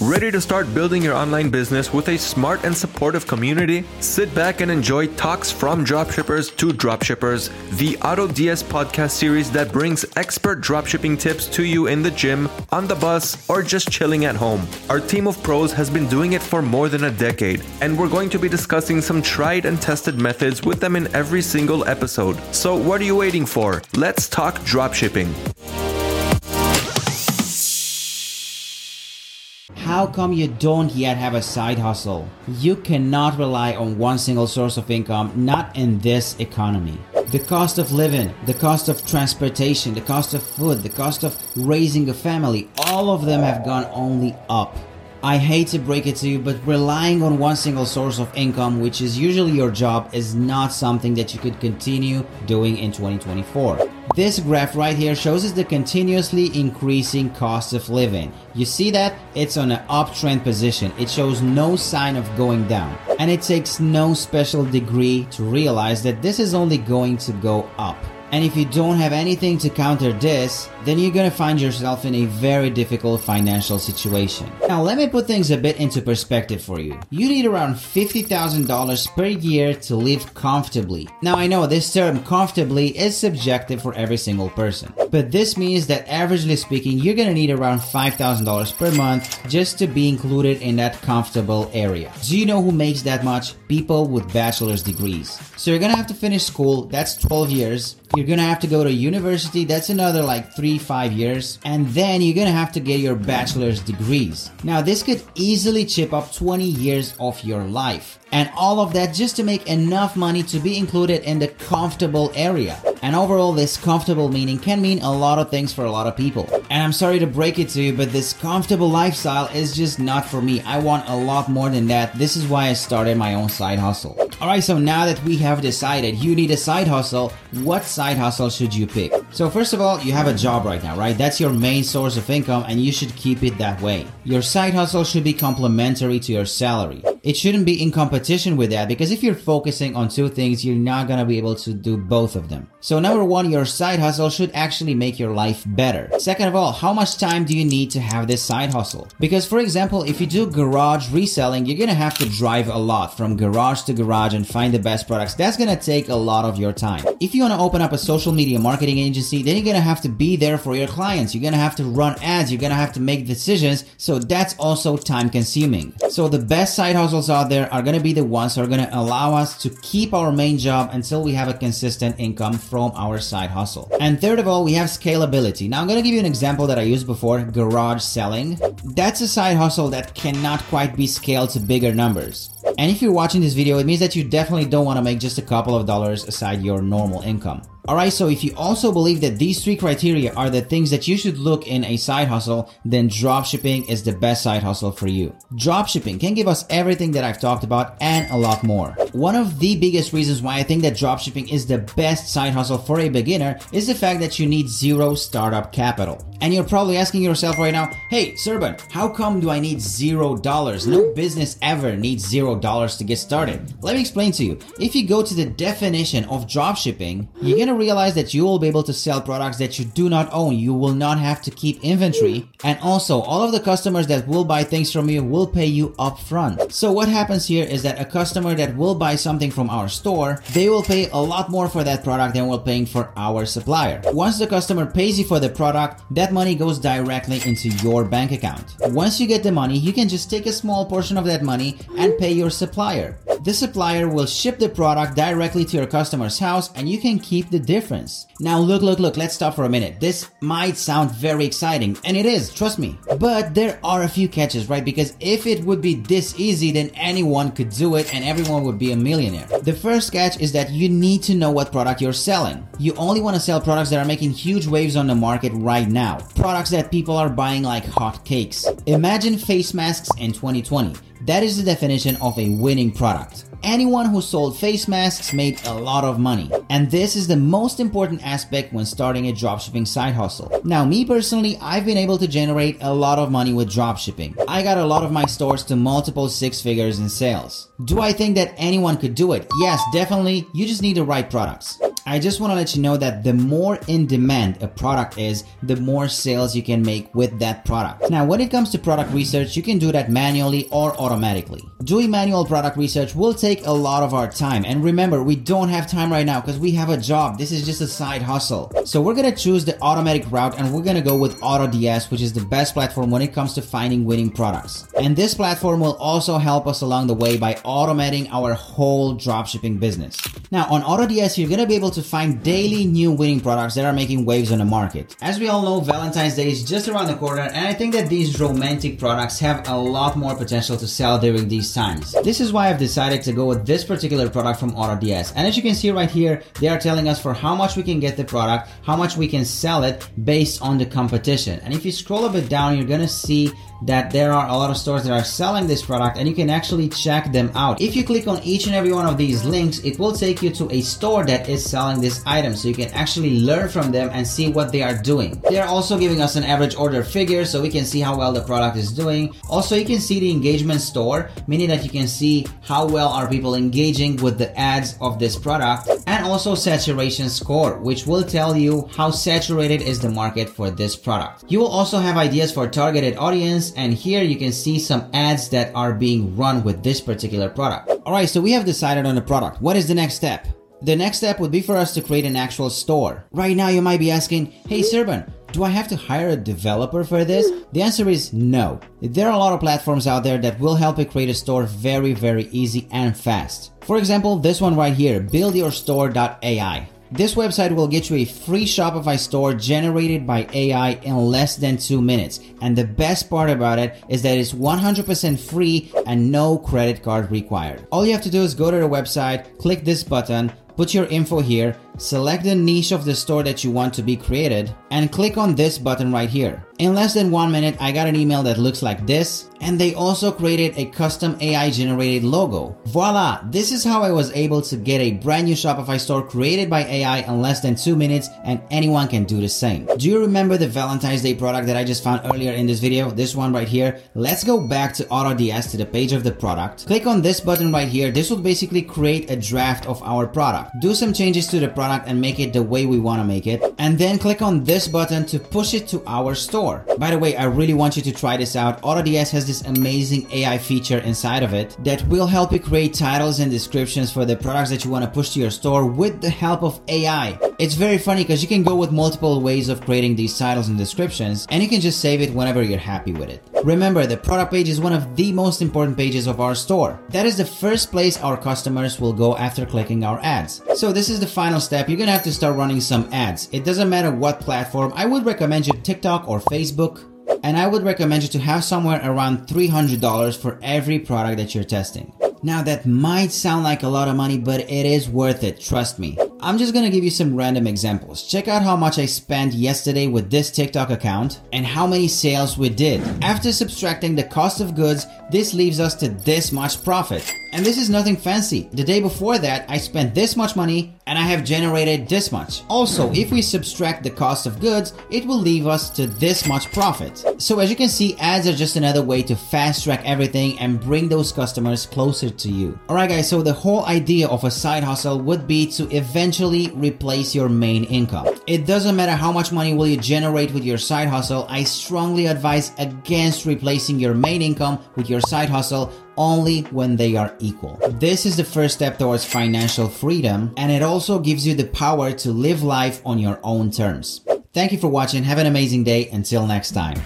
Ready to start building your online business with a smart and supportive community? Sit back and enjoy talks from dropshippers to dropshippers, the AutoDS podcast series that brings expert dropshipping tips to you in the gym, on the bus, or just chilling at home. Our team of pros has been doing it for more than a decade, and we're going to be discussing some tried and tested methods with them in every single episode. So, what are you waiting for? Let's talk dropshipping. How come you don't yet have a side hustle? You cannot rely on one single source of income, not in this economy. The cost of living, the cost of transportation, the cost of food, the cost of raising a family, all of them have gone only up. I hate to break it to you, but relying on one single source of income, which is usually your job, is not something that you could continue doing in 2024. This graph right here shows us the continuously increasing cost of living. You see that? It's on an uptrend position. It shows no sign of going down. And it takes no special degree to realize that this is only going to go up. And if you don't have anything to counter this, then you're gonna find yourself in a very difficult financial situation. Now, let me put things a bit into perspective for you. You need around $50,000 per year to live comfortably. Now, I know this term comfortably is subjective for every single person, but this means that averagely speaking, you're gonna need around $5,000 per month just to be included in that comfortable area. Do you know who makes that much? People with bachelor's degrees. So you're gonna have to finish school, that's 12 years. You're gonna have to go to university, that's another like three, five years. And then you're gonna have to get your bachelor's degrees. Now, this could easily chip up 20 years of your life. And all of that just to make enough money to be included in the comfortable area. And overall, this comfortable meaning can mean a lot of things for a lot of people. And I'm sorry to break it to you, but this comfortable lifestyle is just not for me. I want a lot more than that. This is why I started my own side hustle. Alright, so now that we have decided you need a side hustle, what side hustle should you pick? So, first of all, you have a job right now, right? That's your main source of income and you should keep it that way. Your side hustle should be complementary to your salary. It shouldn't be in competition with that because if you're focusing on two things, you're not gonna be able to do both of them. So, number one, your side hustle should actually make your life better. Second of all, how much time do you need to have this side hustle? Because, for example, if you do garage reselling, you're gonna have to drive a lot from garage to garage and find the best products. That's gonna take a lot of your time. If you wanna open up a social media marketing agency, then you're gonna have to be there for your clients. You're gonna have to run ads. You're gonna have to make decisions. So that's also time consuming. So the best side hustles out there are gonna be the ones that are gonna allow us to keep our main job until we have a consistent income from our side hustle. And third of all, we have scalability. Now I'm gonna give you an example that I used before, garage selling. That's a side hustle that cannot quite be scaled to bigger numbers. And if you're watching this video, it means that you definitely don't want to make just a couple of dollars aside your normal income. Alright, so if you also believe that these three criteria are the things that you should look in a side hustle, then dropshipping is the best side hustle for you. Dropshipping can give us everything that I've talked about and a lot more. One of the biggest reasons why I think that dropshipping is the best side hustle for a beginner is the fact that you need zero startup capital. And you're probably asking yourself right now, hey, Serban, how come do I need zero dollars? No business ever needs zero dollars to get started. Let me explain to you. If you go to the definition of dropshipping, you're gonna realize that you will be able to sell products that you do not own. You will not have to keep inventory. And also, all of the customers that will buy things from you will pay you upfront. So what happens here is that a customer that will buy something from our store, they will pay a lot more for that product than we're paying for our supplier. Once the customer pays you for the product, that money goes directly into your bank account. Once you get the money, you can just take a small portion of that money and pay your supplier. The supplier will ship the product directly to your customer's house and you can keep the difference. Now look, look, look, let's stop for a minute. This might sound very exciting, and it is, trust me. But there are a few catches, right? Because if it would be this easy, then anyone could do it and everyone would be a millionaire. The first catch is that you need to know what product you're selling. You only want to sell products that are making huge waves on the market right now. Products that people are buying like hot cakes. Imagine face masks in 2020. That is the definition of a winning product. Anyone who sold face masks made a lot of money. And this is the most important aspect when starting a dropshipping side hustle. Now, me personally, I've been able to generate a lot of money with dropshipping. I got a lot of my stores to multiple six figures in sales. Do I think that anyone could do it? Yes, definitely. You just need the right products. I just want to let you know that the more in demand a product is, the more sales you can make with that product. Now, when it comes to product research, you can do that manually or automatically. Doing manual product research will take a lot of our time. And remember, we don't have time right now because we have a job. This is just a side hustle. So we're going to choose the automatic route and we're going to go with AutoDS, which is the best platform when it comes to finding winning products. And this platform will also help us along the way by automating our whole dropshipping business. Now, on AutoDS, you're going to be able to find daily new winning products that are making waves on the market. As we all know, Valentine's Day is just around the corner, and I think that these romantic products have a lot more potential to sell during these times. This is why I've decided to go with this particular product from AutoDS. And as you can see right here, they are telling us for how much we can get the product, how much we can sell it based on the competition. And if you scroll a bit down, you're to see that there are a lot of stores that are selling this product and you can actually check them out. If you click on each and every one of these links, it will take you to a store that is selling this item so you can actually learn from them and see what they are doing. They are also giving us an average order figure so we can see how well the product is doing. Also, you can see the engagement score, meaning that you can see how well are people engaging with the ads of this product and also saturation score, which will tell you how saturated is the market for this product. You will also have ideas for targeted audience and here you can see some ads that are being run with this particular product. Alright, so we have decided on the product. What is the next step? The next step would be for us to create an actual store. Right now you might be asking, hey Serban, do I have to hire a developer for this? The answer is no. There are a lot of platforms out there that will help you create a store very, very easy and fast. For example, this one right here, buildyourstore.ai. This website will get you a free Shopify store generated by AI in less than two minutes. And the best part about it is that it's 100% free and no credit card required. All you have to do is go to the website, click this button, put your info here, select the niche of the store that you want to be created, and click on this button right here. In less than one minute, I got an email that looks like this, and they also created a custom AI generated logo. Voila! This is how I was able to get a brand new Shopify store created by AI in less than two minutes, and anyone can do the same. Do you remember the Valentine's Day product that I just found earlier in this video? This one right here. Let's go back to AutoDS to the page of the product. Click on this button right here. This will basically create a draft of our product. Do some changes to the product and make it the way we want to make it, and then click on this button to push it to our store store. By the way, I really want you to try this out. AutoDS has this amazing AI feature inside of it that will help you create titles and descriptions for the products that you want to push to your store with the help of AI. It's very funny because you can go with multiple ways of creating these titles and descriptions and you can just save it whenever you're happy with it. Remember, the product page is one of the most important pages of our store. That is the first place our customers will go after clicking our ads. So this is the final step. You're gonna have to start running some ads. It doesn't matter what platform. I would recommend you TikTok or Facebook. And I would recommend you to have somewhere around $300 for every product that you're testing. Now that might sound like a lot of money, but it is worth it, trust me. I'm just gonna give you some random examples. Check out how much I spent yesterday with this TikTok account and how many sales we did. After subtracting the cost of goods, this leaves us to this much profit. And this is nothing fancy. The day before that, I spent this much money and I have generated this much. Also, if we subtract the cost of goods, it will leave us to this much profit. So as you can see, ads are just another way to fast track everything and bring those customers closer to you. Alright guys, so the whole idea of a side hustle would be to eventually replace your main income. It doesn't matter how much money will you generate with your side hustle, I strongly advise against replacing your main income with your side hustle only when they are equal. This is the first step towards financial freedom and it also gives you the power to live life on your own terms. Thank you for watching. Have an amazing day. Until next time.